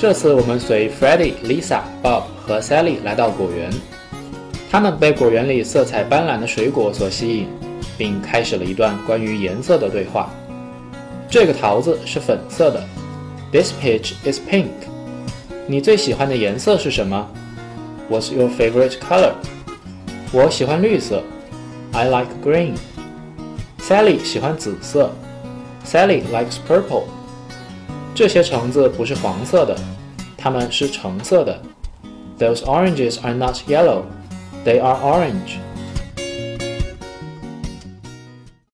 这次我们随 Freddie、Lisa、Bob 和 Sally 来到果园，他们被果园里色彩斑斓的水果所吸引，并开始了一段关于颜色的对话。这个桃子是粉色的，This peach is pink。你最喜欢的颜色是什么？What's your favorite color？我喜欢绿色，I like green。Sally 喜欢紫色，Sally likes purple。这些橙子不是黄色的，它们是橙色的。Those oranges are not yellow, they are orange。